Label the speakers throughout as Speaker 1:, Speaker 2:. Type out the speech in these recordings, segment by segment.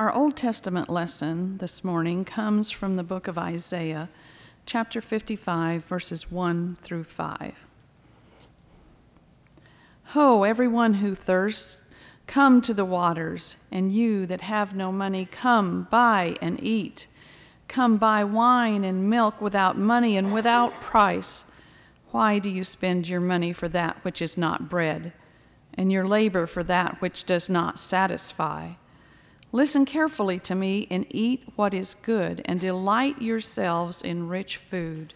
Speaker 1: Our Old Testament lesson this morning comes from the book of Isaiah, chapter 55, verses 1 through 5. Ho, everyone who thirsts, come to the waters, and you that have no money, come, buy and eat. Come buy wine and milk without money and without price. Why do you spend your money for that which is not bread, and your labor for that which does not satisfy? Listen carefully to me and eat what is good, and delight yourselves in rich food.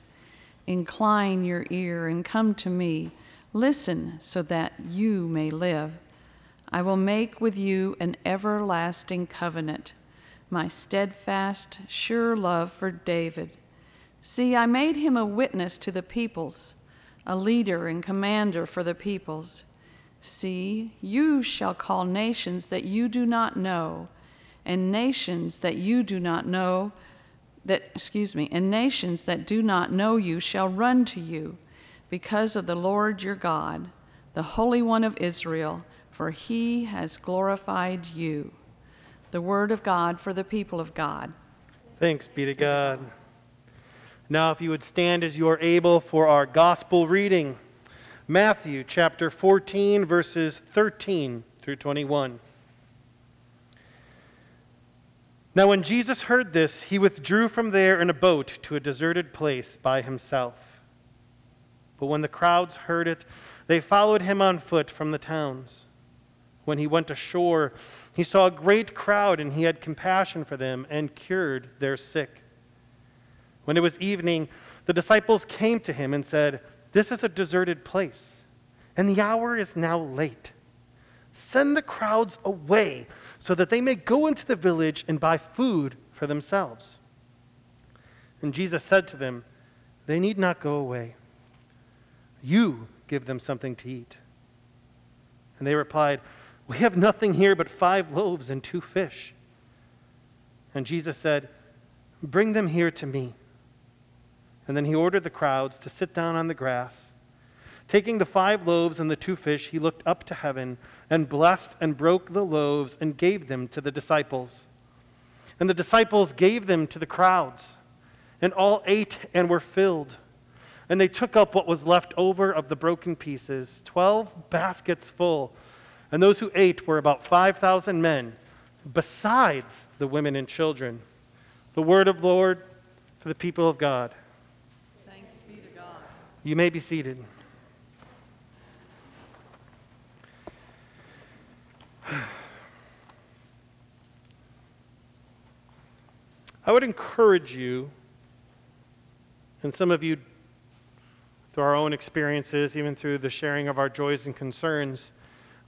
Speaker 1: Incline your ear and come to me. Listen so that you may live. I will make with you an everlasting covenant, my steadfast, sure love for David. See, I made him a witness to the peoples, a leader and commander for the peoples. See, you shall call nations that you do not know and nations that you do not know that excuse me and nations that do not know you shall run to you because of the Lord your God the holy one of Israel for he has glorified you. The word of God for the people of God.
Speaker 2: Thanks be to God. Now if you would stand as you are able for our gospel reading Matthew chapter 14 verses 13 through 21 Now, when Jesus heard this, he withdrew from there in a boat to a deserted place by himself. But when the crowds heard it, they followed him on foot from the towns. When he went ashore, he saw a great crowd, and he had compassion for them and cured their sick. When it was evening, the disciples came to him and said, This is a deserted place, and the hour is now late. Send the crowds away so that they may go into the village and buy food for themselves. And Jesus said to them, They need not go away. You give them something to eat. And they replied, We have nothing here but five loaves and two fish. And Jesus said, Bring them here to me. And then he ordered the crowds to sit down on the grass. Taking the five loaves and the two fish, he looked up to heaven and blessed and broke the loaves and gave them to the disciples. And the disciples gave them to the crowds, and all ate and were filled. And they took up what was left over of the broken pieces, 12 baskets full. And those who ate were about 5,000 men, besides the women and children. The word of Lord for the people of God.
Speaker 1: Thanks be to God.
Speaker 2: You may be seated. I would encourage you, and some of you through our own experiences, even through the sharing of our joys and concerns,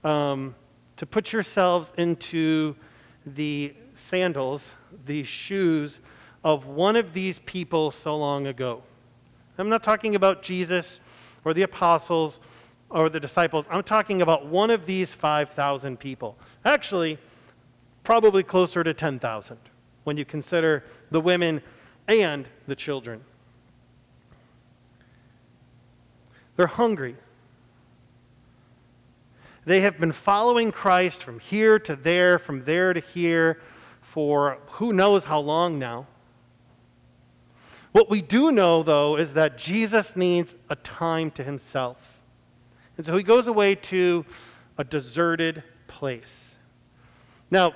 Speaker 2: um, to put yourselves into the sandals, the shoes of one of these people so long ago. I'm not talking about Jesus or the apostles or the disciples. I'm talking about one of these 5,000 people. Actually, probably closer to 10,000 when you consider the women and the children. They're hungry. They have been following Christ from here to there, from there to here, for who knows how long now. What we do know, though, is that Jesus needs a time to himself. And so he goes away to a deserted place. Now,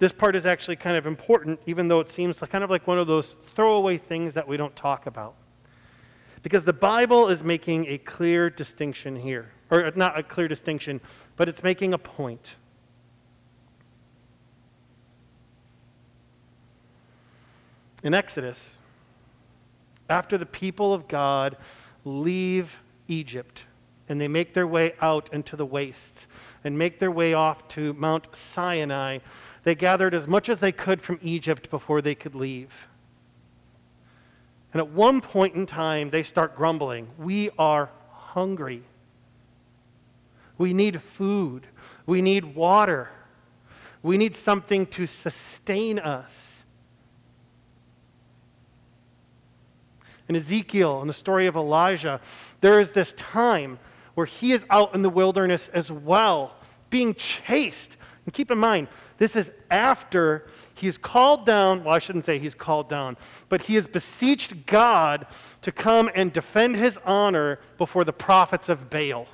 Speaker 2: this part is actually kind of important, even though it seems kind of like one of those throwaway things that we don't talk about. Because the Bible is making a clear distinction here. Or uh, not a clear distinction, but it's making a point. In Exodus, after the people of God leave Egypt, and they make their way out into the wastes and make their way off to Mount Sinai. They gathered as much as they could from Egypt before they could leave. And at one point in time, they start grumbling. We are hungry. We need food. We need water. We need something to sustain us. In Ezekiel, in the story of Elijah, there is this time where he is out in the wilderness as well, being chased, And keep in mind, this is after he's called down, well, I shouldn't say he's called down, but he has beseeched God to come and defend his honor before the prophets of Baal.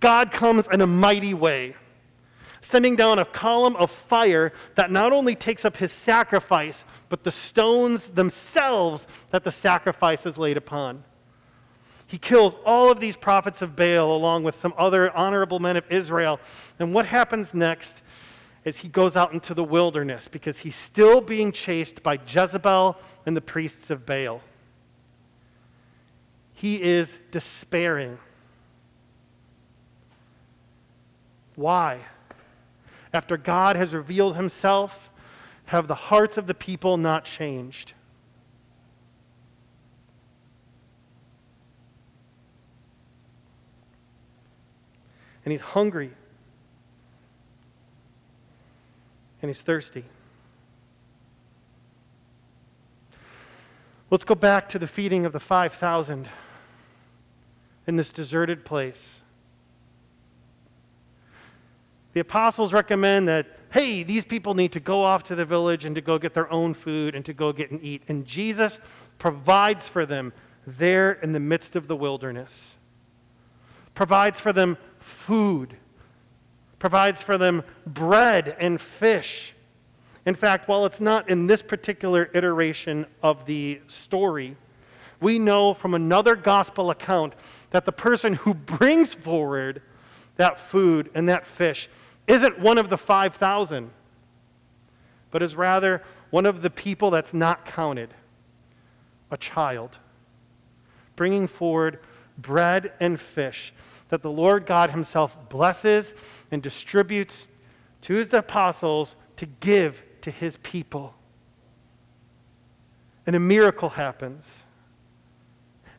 Speaker 2: God comes in a mighty way, sending down a column of fire that not only takes up his sacrifice, but the stones themselves that the sacrifice is laid upon. He kills all of these prophets of Baal along with some other honorable men of Israel. And what happens next is he goes out into the wilderness because he's still being chased by Jezebel and the priests of Baal. He is despairing. Why? After God has revealed himself, have the hearts of the people not changed? And he's hungry and he's thirsty. Let's go back to the feeding of the 5,000 in this deserted place. The apostles recommend that, hey, these people need to go off to the village and to go get their own food and to go get and eat. And Jesus provides for them there in the midst of the wilderness, provides for them food, provides for them bread and fish. In fact, while it's not in this particular iteration of the story, we know from another gospel account that the person who brings forward that food and that fish isn't one of the 5,000, but is rather one of the people that's not counted a child, bringing forward bread and fish that the Lord God Himself blesses and distributes to His apostles to give to His people. And a miracle happens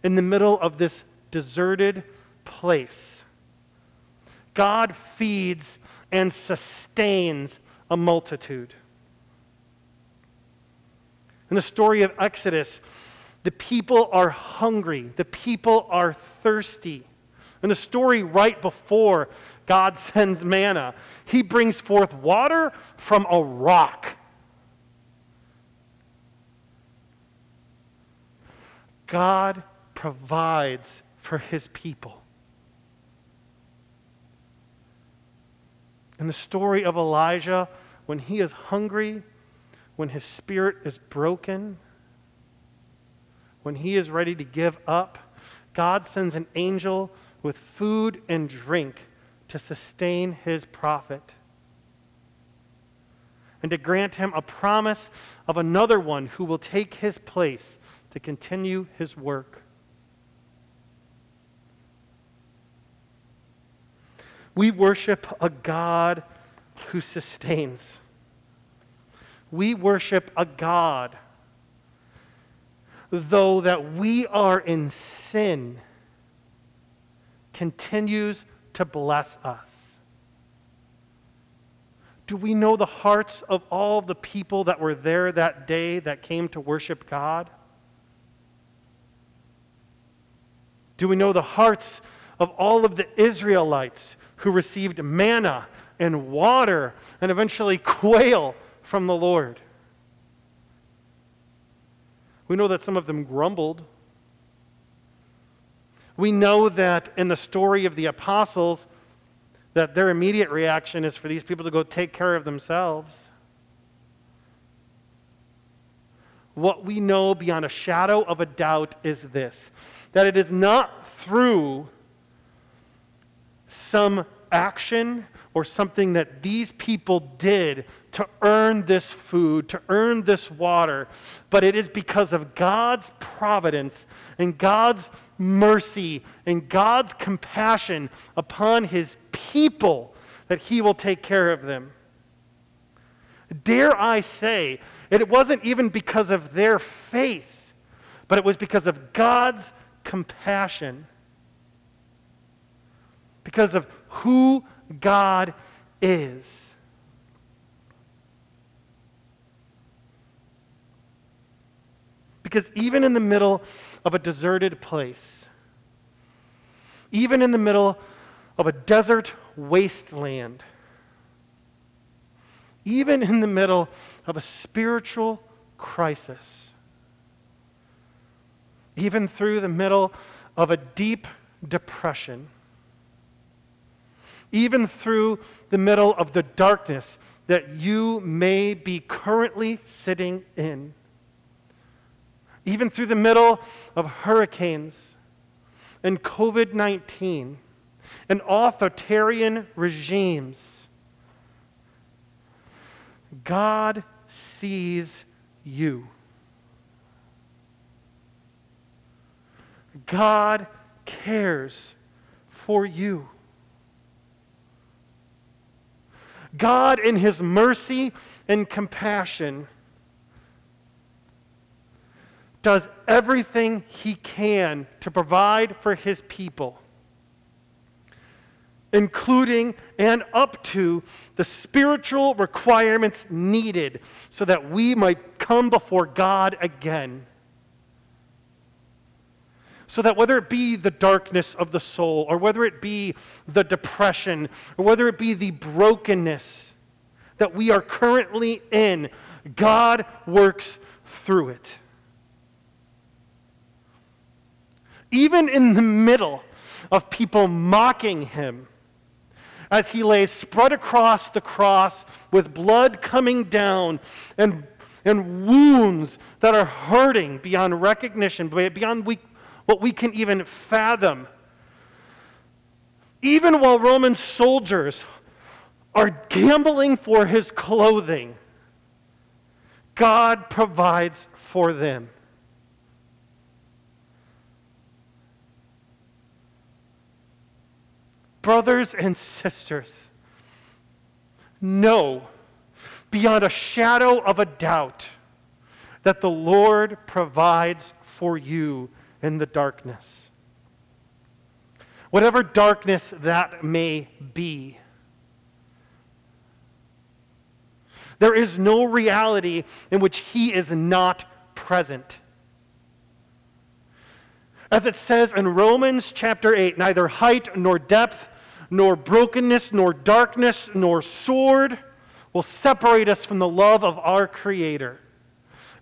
Speaker 2: in the middle of this deserted place. God feeds and sustains a multitude. In the story of Exodus, the people are hungry, the people are thirsty. In the story right before God sends manna, he brings forth water from a rock. God provides for his people. In the story of Elijah, when he is hungry, when his spirit is broken, when he is ready to give up, God sends an angel with food and drink to sustain his prophet and to grant him a promise of another one who will take his place to continue his work. We worship a God who sustains. We worship a God, though that we are in sin continues to bless us. Do we know the hearts of all the people that were there that day that came to worship God? Do we know the hearts of all of the Israelites who received manna and water and eventually quail from the Lord? We know that some of them grumbled we know that in the story of the apostles, that their immediate reaction is for these people to go take care of themselves. What we know beyond a shadow of a doubt is this that it is not through some action or something that these people did to earn this food, to earn this water, but it is because of God's providence and God's mercy and God's compassion upon his people that he will take care of them. Dare I say, it wasn't even because of their faith, but it was because of God's compassion. Because of who God is. Because even in the middle of a deserted place, even in the middle of a desert wasteland, even in the middle of a spiritual crisis, even through the middle of a deep depression, even through the middle of the darkness that you may be currently sitting in, even through the middle of hurricanes and COVID 19 and authoritarian regimes, God sees you. God cares for you. God, in His mercy and compassion, does everything He can to provide for His people, including and up to the spiritual requirements needed so that we might come before God again so that whether it be the darkness of the soul, or whether it be the depression, or whether it be the brokenness that we are currently in, God works through it. Even in the middle of people mocking him, as he lays spread across the cross with blood coming down and, and wounds that are hurting beyond recognition, beyond we, what we can even fathom. Even while Roman soldiers are gambling for his clothing, God provides for them. Brothers and sisters, know beyond a shadow of a doubt that the Lord provides for you in the darkness. Whatever darkness that may be. There is no reality in which He is not present. As it says in Romans chapter 8, neither height nor depth, nor brokenness, nor darkness, nor sword will separate us from the love of our Creator.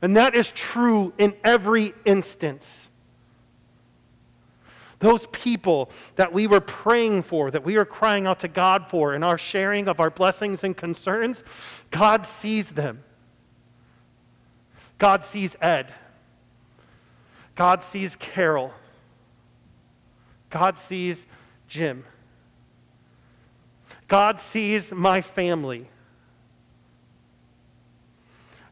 Speaker 2: And that is true in every instance. Those people that we were praying for, that we were crying out to God for in our sharing of our blessings and concerns, God sees them. God sees Ed. God sees Carol. God sees Jim. God sees my family.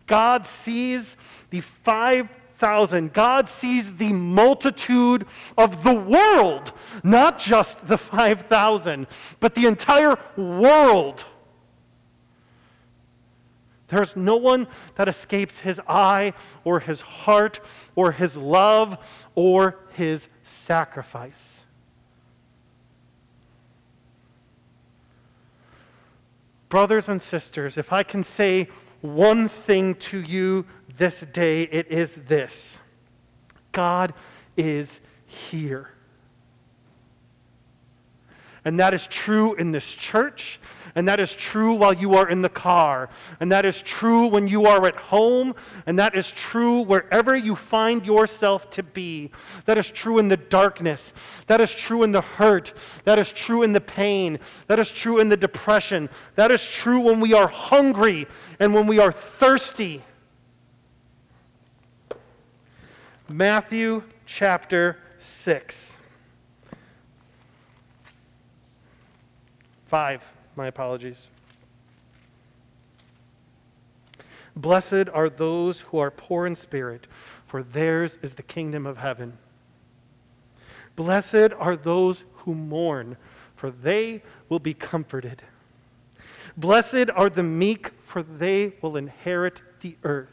Speaker 2: God sees the five thousand. God sees the multitude of the world, not just the 5,000, but the entire world. There's no one that escapes his eye or his heart or his love or his sacrifice. Brothers and sisters, if I can say one thing to you this day, it is this God is here. And that is true in this church. And that is true while you are in the car. And that is true when you are at home. And that is true wherever you find yourself to be. That is true in the darkness. That is true in the hurt. That is true in the pain. That is true in the depression. That is true when we are hungry and when we are thirsty. Matthew chapter 6. 5, my apologies. Blessed are those who are poor in spirit, for theirs is the kingdom of heaven. Blessed are those who mourn, for they will be comforted. Blessed are the meek, for they will inherit the earth.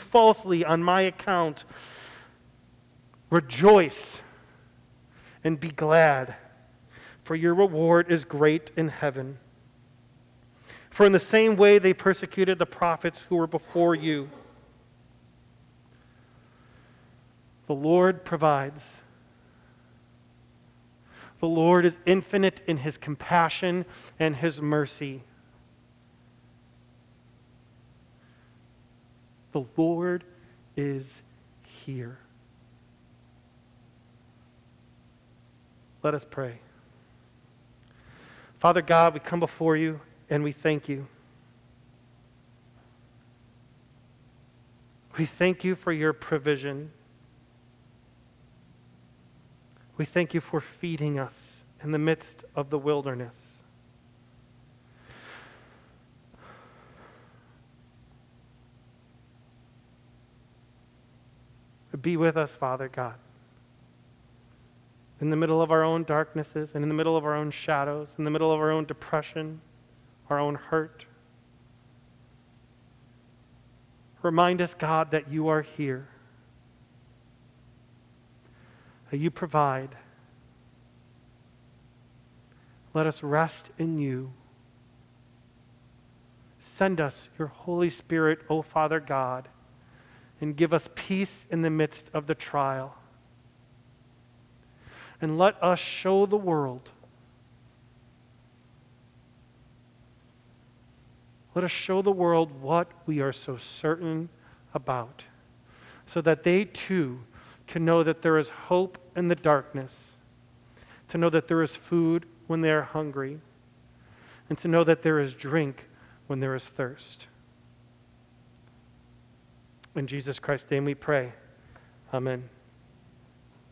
Speaker 2: falsely on my account. Rejoice and be glad, for your reward is great in heaven. For in the same way they persecuted the prophets who were before you. The Lord provides. The Lord is infinite in his compassion and his mercy. The Lord is here. Let us pray. Father God, we come before you and we thank you. We thank you for your provision. We thank you for feeding us in the midst of the wilderness. Be with us, Father God. In the middle of our own darknesses and in the middle of our own shadows, in the middle of our own depression, our own hurt. Remind us, God, that you are here, that you provide. Let us rest in you. Send us your Holy Spirit, O Father God and give us peace in the midst of the trial. And let us show the world. Let us show the world what we are so certain about, so that they too can know that there is hope in the darkness, to know that there is food when they are hungry, and to know that there is drink when there is thirst. In Jesus Christ's name we pray. Amen.